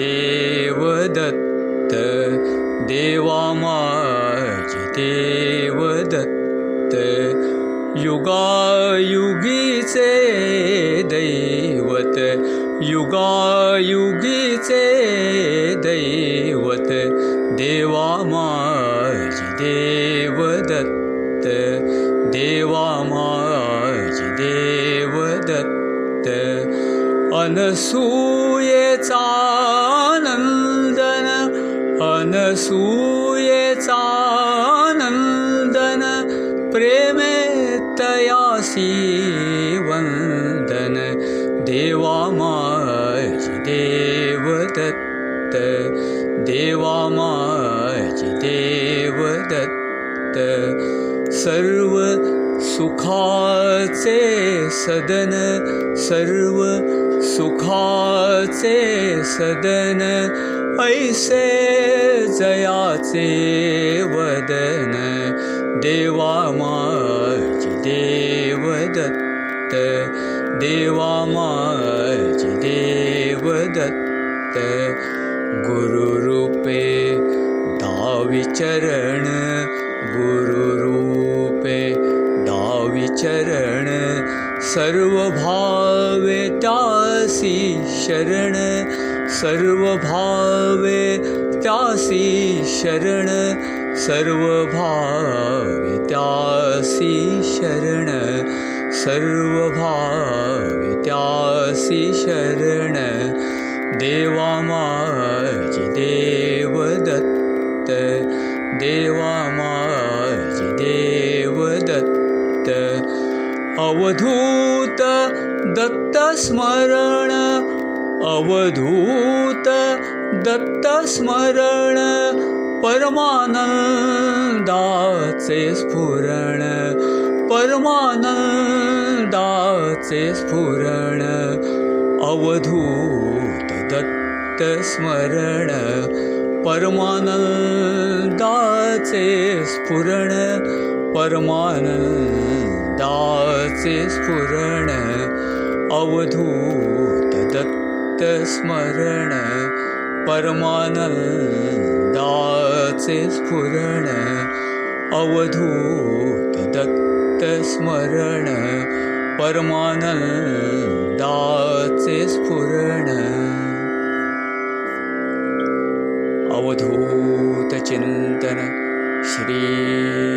देवदत् देवा मजिदेवदत् युगायुगीसे दैवत युगायुगीसे दैवत देवामाजि देवदत्त। अनसूयेचा नंदन अनसूयेचा नंदन प्रेमे तयासी वन्दन देवा माझी देवदत्त देवा माझी देवदत्त सर्व सुखाचे सदन सर्व सुखाचे सदन ऐसे जयाचे वदन देवा माझी देवदत्त देवा माझी देवदत्त गुरुरूपे दाविचरण गुरुरूपे दाविचरण सर्वभावे त्यासी शरण सर्वभावे त्यासी शरण सर्वभावे त्यासी शरण सर्वभावे त्यासी शरण। देवा माझी देवदत्त देवा अवधूत दत्तस्मरण अवधूत दत्तस्मरण परमानन्दाचे स्फुरण परमानन्दाचे स्फुरण अवधूत दत्तस्मरण परमानन्दाचे स्फुरण परमानन्दाचे स्फुरण अवधूत दत्तस्मरण परमानन्दाचे स्फुरण अवधूत दत्तस्मरण परमानन्दाचे स्फुरण। अवधूतचिन्तन श्री